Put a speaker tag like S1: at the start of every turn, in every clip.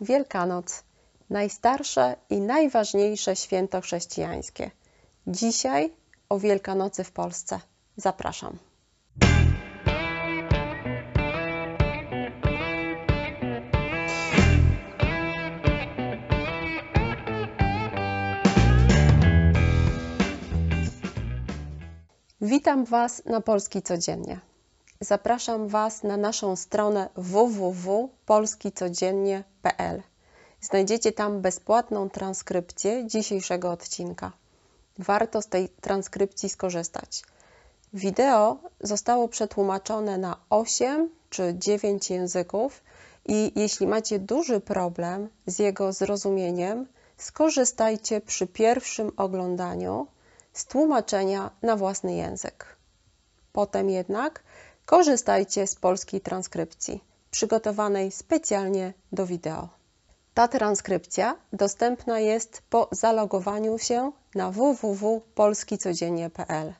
S1: Wielkanoc najstarsze i najważniejsze święto chrześcijańskie. Dzisiaj o Wielkanocy w Polsce. Zapraszam. Witam Was na Polski Codziennie. Zapraszam Was na naszą stronę www.polskicodziennie.pl. Znajdziecie tam bezpłatną transkrypcję dzisiejszego odcinka. Warto z tej transkrypcji skorzystać. Wideo zostało przetłumaczone na 8 czy 9 języków i jeśli macie duży problem z jego zrozumieniem, skorzystajcie przy pierwszym oglądaniu z tłumaczenia na własny język. Potem jednak korzystajcie z polskiej transkrypcji, przygotowanej specjalnie do wideo. Ta transkrypcja dostępna jest po zalogowaniu się na www.polskicodziennie.pl.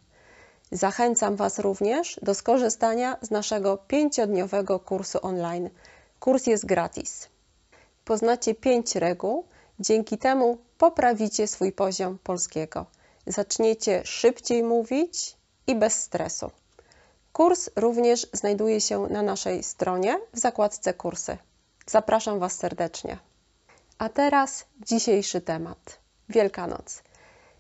S1: Zachęcam Was również do skorzystania z naszego pięciodniowego kursu online. Kurs jest gratis. Poznacie pięć reguł, dzięki temu poprawicie swój poziom polskiego. Zaczniecie szybciej mówić i bez stresu. Kurs również znajduje się na naszej stronie w zakładce kursy. Zapraszam Was serdecznie. A teraz dzisiejszy temat Wielkanoc.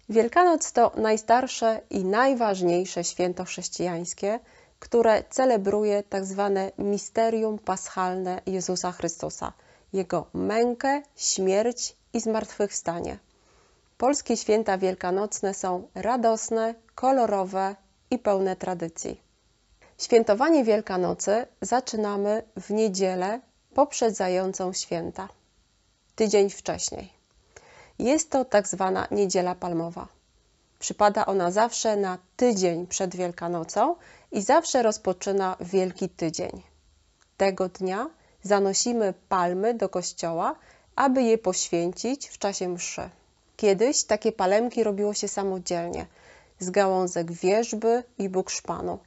S1: Wielkanoc to najstarsze i najważniejsze święto chrześcijańskie, które celebruje tzw. Tak misterium paschalne Jezusa Chrystusa, Jego mękę, śmierć i zmartwychwstanie. Polskie święta wielkanocne są radosne, kolorowe i pełne tradycji. Świętowanie Wielkanocy zaczynamy w niedzielę poprzedzającą święta, tydzień wcześniej. Jest to tak zwana niedziela palmowa. Przypada ona zawsze na tydzień przed Wielkanocą i zawsze rozpoczyna Wielki Tydzień. Tego dnia zanosimy palmy do kościoła, aby je poświęcić w czasie mszy. Kiedyś takie palemki robiło się samodzielnie, z gałązek wierzby i bukszpanu.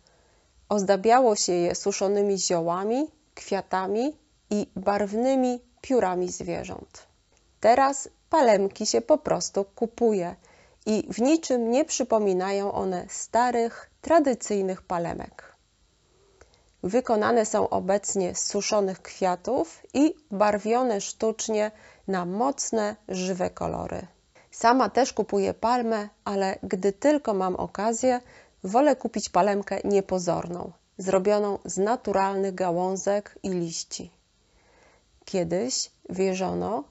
S1: Ozdabiało się je suszonymi ziołami, kwiatami i barwnymi piórami zwierząt. Teraz palemki się po prostu kupuje i w niczym nie przypominają one starych, tradycyjnych palemek. Wykonane są obecnie z suszonych kwiatów i barwione sztucznie na mocne, żywe kolory. Sama też kupuję palmę, ale gdy tylko mam okazję, wolę kupić palemkę niepozorną, zrobioną z naturalnych gałązek i liści. Kiedyś wierzono,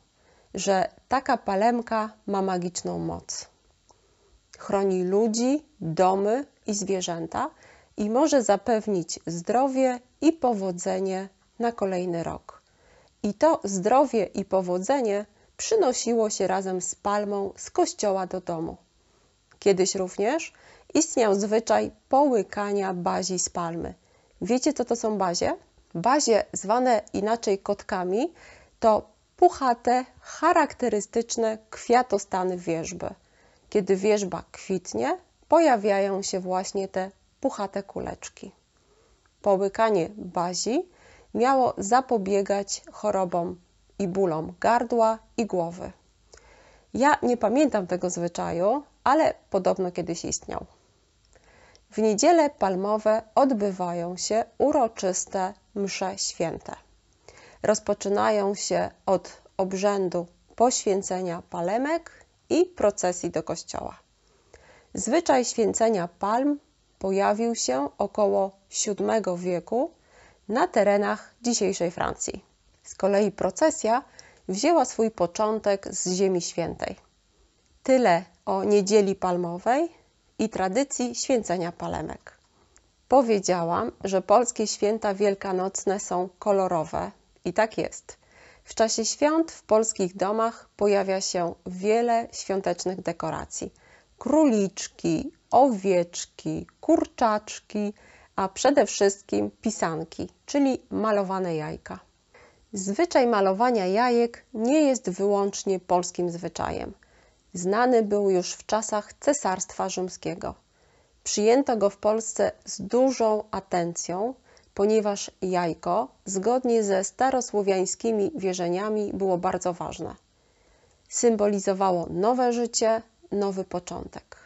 S1: że taka palemka ma magiczną moc. Chroni ludzi, domy i zwierzęta i może zapewnić zdrowie i powodzenie na kolejny rok. I to zdrowie i powodzenie przynosiło się razem z palmą z kościoła do domu. Kiedyś również istniał zwyczaj połykania bazi z palmy. Wiecie, co to są bazie? Bazie, zwane inaczej kotkami, to puchate, charakterystyczne kwiatostany wierzby. Kiedy wierzba kwitnie, pojawiają się właśnie te puchate kuleczki. Połykanie bazi miało zapobiegać chorobom i bólom gardła i głowy. Ja nie pamiętam tego zwyczaju, ale podobno kiedyś istniał. W niedzielę palmowe odbywają się uroczyste msze święte. Rozpoczynają się od obrzędu poświęcenia palemek i procesji do kościoła. Zwyczaj święcenia palm pojawił się około VII wieku na terenach dzisiejszej Francji. Z kolei procesja wzięła swój początek z Ziemi Świętej. Tyle o niedzieli palmowej i tradycji święcenia palemek. Powiedziałam, że polskie święta wielkanocne są kolorowe i tak jest. W czasie świąt w polskich domach pojawia się wiele świątecznych dekoracji: króliczki, owieczki, kurczaczki, a przede wszystkim pisanki, czyli malowane jajka. Zwyczaj malowania jajek nie jest wyłącznie polskim zwyczajem. Znany był już w czasach Cesarstwa Rzymskiego. Przyjęto go w Polsce z dużą atencją, ponieważ jajko, zgodnie ze starosłowiańskimi wierzeniami, było bardzo ważne. Symbolizowało nowe życie, nowy początek.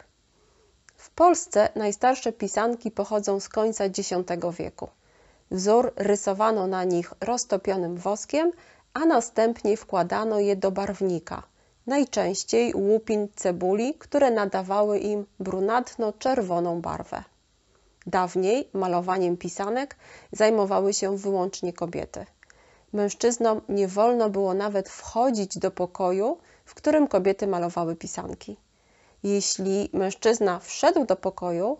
S1: W Polsce najstarsze pisanki pochodzą z końca X wieku. Wzór rysowano na nich roztopionym woskiem, a następnie wkładano je do barwnika, najczęściej łupin cebuli, które nadawały im brunatno-czerwoną barwę. Dawniej malowaniem pisanek zajmowały się wyłącznie kobiety. Mężczyznom nie wolno było nawet wchodzić do pokoju, w którym kobiety malowały pisanki. Jeśli mężczyzna wszedł do pokoju,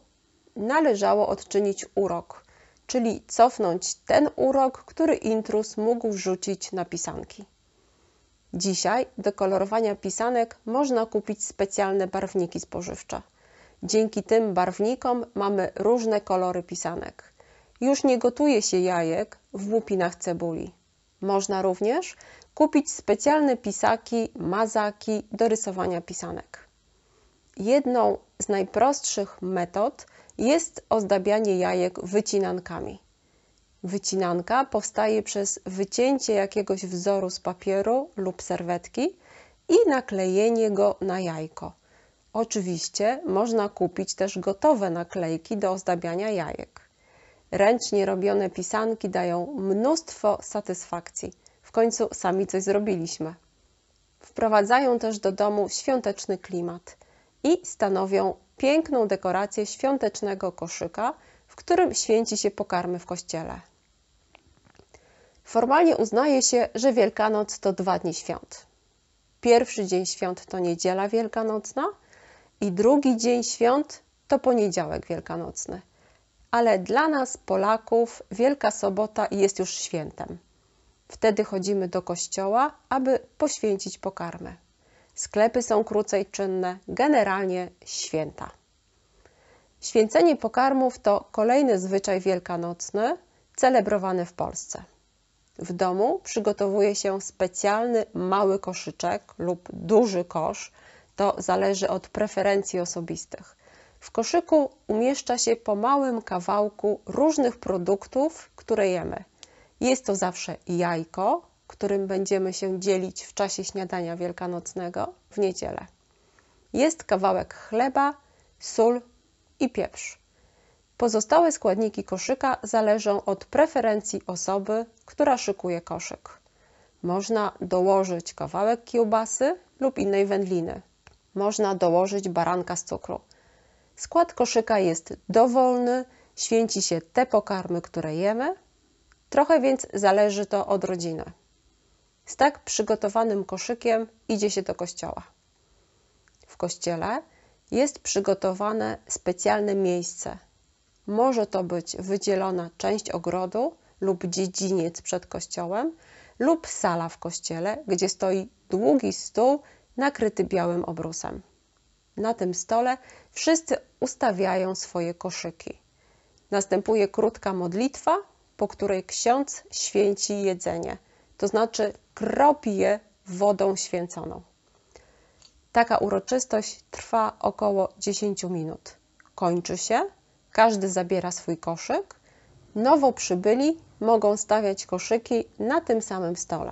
S1: należało odczynić urok, czyli cofnąć ten urok, który intruz mógł wrzucić na pisanki. Dzisiaj do kolorowania pisanek można kupić specjalne barwniki spożywcze. Dzięki tym barwnikom mamy różne kolory pisanek. Już nie gotuje się jajek w łupinach cebuli. Można również kupić specjalne pisaki, mazaki do rysowania pisanek. Jedną z najprostszych metod jest ozdabianie jajek wycinankami. Wycinanka powstaje przez wycięcie jakiegoś wzoru z papieru lub serwetki i naklejenie go na jajko. Oczywiście można kupić też gotowe naklejki do ozdabiania jajek. Ręcznie robione pisanki dają mnóstwo satysfakcji. W końcu sami coś zrobiliśmy. Wprowadzają też do domu świąteczny klimat i stanowią piękną dekorację świątecznego koszyka, w którym święci się pokarmy w kościele. Formalnie uznaje się, że Wielkanoc to dwa dni świąt. Pierwszy dzień świąt to niedziela wielkanocna i drugi dzień świąt to poniedziałek wielkanocny. Ale dla nas, Polaków, Wielka Sobota jest już świętem. Wtedy chodzimy do kościoła, aby poświęcić pokarmy. Sklepy są krócej czynne, generalnie święta. Święcenie pokarmów to kolejny zwyczaj wielkanocny celebrowany w Polsce. W domu przygotowuje się specjalny mały koszyczek lub duży kosz, to zależy od preferencji osobistych. W koszyku umieszcza się po małym kawałku różnych produktów, które jemy. Jest to zawsze jajko, którym będziemy się dzielić w czasie śniadania wielkanocnego w niedzielę. Jest kawałek chleba, sól i pieprz. Pozostałe składniki koszyka zależą od preferencji osoby, która szykuje koszyk. Można dołożyć kawałek kiełbasy lub innej wędliny. Można dołożyć baranka z cukru. Skład koszyka jest dowolny, święci się te pokarmy, które jemy, trochę więc zależy to od rodziny. Z tak przygotowanym koszykiem idzie się do kościoła. W kościele jest przygotowane specjalne miejsce. Może to być wydzielona część ogrodu lub dziedziniec przed kościołem, lub sala w kościele, gdzie stoi długi stół nakryty białym obrusem. Na tym stole wszyscy ustawiają swoje koszyki. Następuje krótka modlitwa, po której ksiądz święci jedzenie, to znaczy kropi je wodą święconą. Taka uroczystość trwa około 10 minut. Kończy się, każdy zabiera swój koszyk. Nowo przybyli mogą stawiać koszyki na tym samym stole.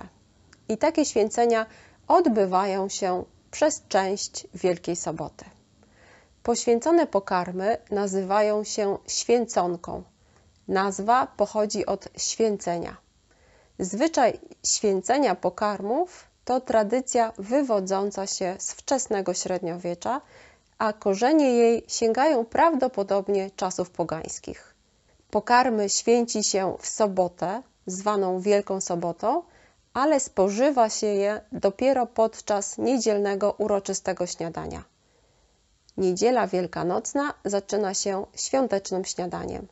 S1: I takie święcenia odbywają się przez część Wielkiej Soboty. Poświęcone pokarmy nazywają się święconką. Nazwa pochodzi od święcenia. Zwyczaj święcenia pokarmów to tradycja wywodząca się z wczesnego średniowiecza, a korzenie jej sięgają prawdopodobnie czasów pogańskich. Pokarmy święci się w sobotę, zwaną Wielką Sobotą, ale spożywa się je dopiero podczas niedzielnego uroczystego śniadania. Niedziela Wielkanocna zaczyna się świątecznym śniadaniem.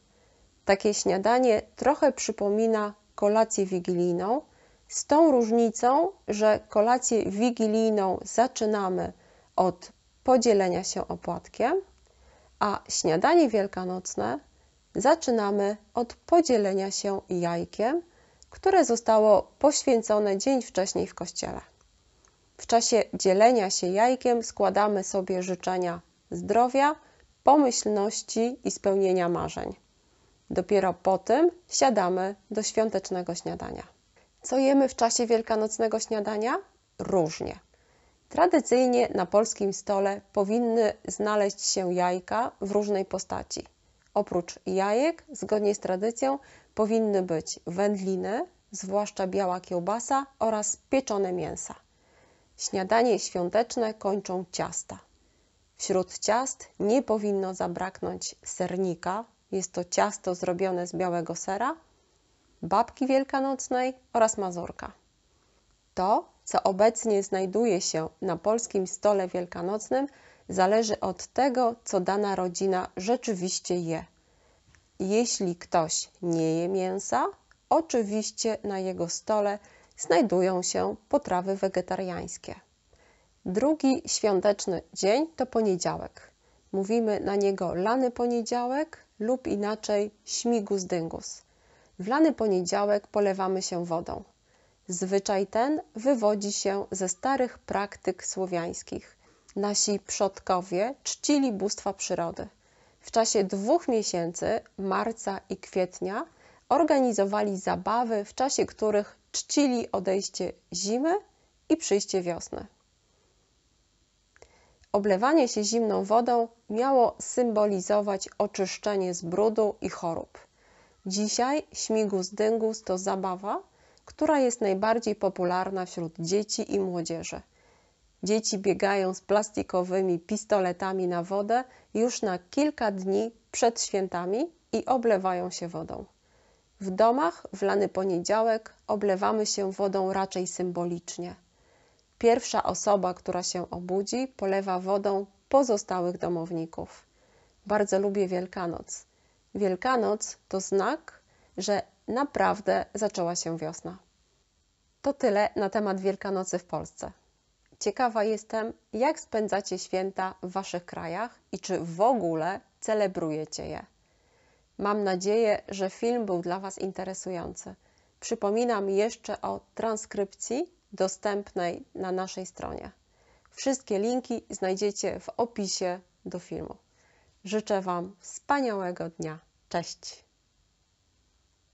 S1: Takie śniadanie trochę przypomina kolację wigilijną, z tą różnicą, że kolację wigilijną zaczynamy od podzielenia się opłatkiem, a śniadanie wielkanocne zaczynamy od podzielenia się jajkiem, które zostało poświęcone dzień wcześniej w kościele. W czasie dzielenia się jajkiem składamy sobie życzenia zdrowia, pomyślności i spełnienia marzeń. Dopiero po tym siadamy do świątecznego śniadania. Co jemy w czasie wielkanocnego śniadania? Różnie. Tradycyjnie na polskim stole powinny znaleźć się jajka w różnej postaci. Oprócz jajek, zgodnie z tradycją, powinny być wędliny, zwłaszcza biała kiełbasa oraz pieczone mięsa. Śniadanie świąteczne kończą ciasta. Wśród ciast nie powinno zabraknąć sernika, jest to ciasto zrobione z białego sera, babki wielkanocnej oraz mazurka. To, co obecnie znajduje się na polskim stole wielkanocnym, zależy od tego, co dana rodzina rzeczywiście je. Jeśli ktoś nie je mięsa, oczywiście na jego stole znajdują się potrawy wegetariańskie. Drugi świąteczny dzień to poniedziałek. Mówimy na niego lany poniedziałek lub inaczej śmigus dyngus. W lany poniedziałek polewamy się wodą. Zwyczaj ten wywodzi się ze starych praktyk słowiańskich. Nasi przodkowie czcili bóstwa przyrody. W czasie dwóch miesięcy, marca i kwietnia, organizowali zabawy, w czasie których czcili odejście zimy i przyjście wiosny. Oblewanie się zimną wodą miało symbolizować oczyszczenie z brudu i chorób. Dzisiaj śmigus dyngus to zabawa, która jest najbardziej popularna wśród dzieci i młodzieży. Dzieci biegają z plastikowymi pistoletami na wodę już na kilka dni przed świętami i oblewają się wodą. W domach w lany poniedziałek oblewamy się wodą raczej symbolicznie. Pierwsza osoba, która się obudzi, polewa wodą pozostałych domowników. Bardzo lubię Wielkanoc. Wielkanoc to znak, że naprawdę zaczęła się wiosna. To tyle na temat Wielkanocy w Polsce. Ciekawa jestem, jak spędzacie święta w Waszych krajach i czy w ogóle celebrujecie je. Mam nadzieję, że film był dla Was interesujący. Przypominam jeszcze o transkrypcji dostępnej na naszej stronie. Wszystkie linki znajdziecie w opisie do filmu. Życzę Wam wspaniałego dnia. Cześć!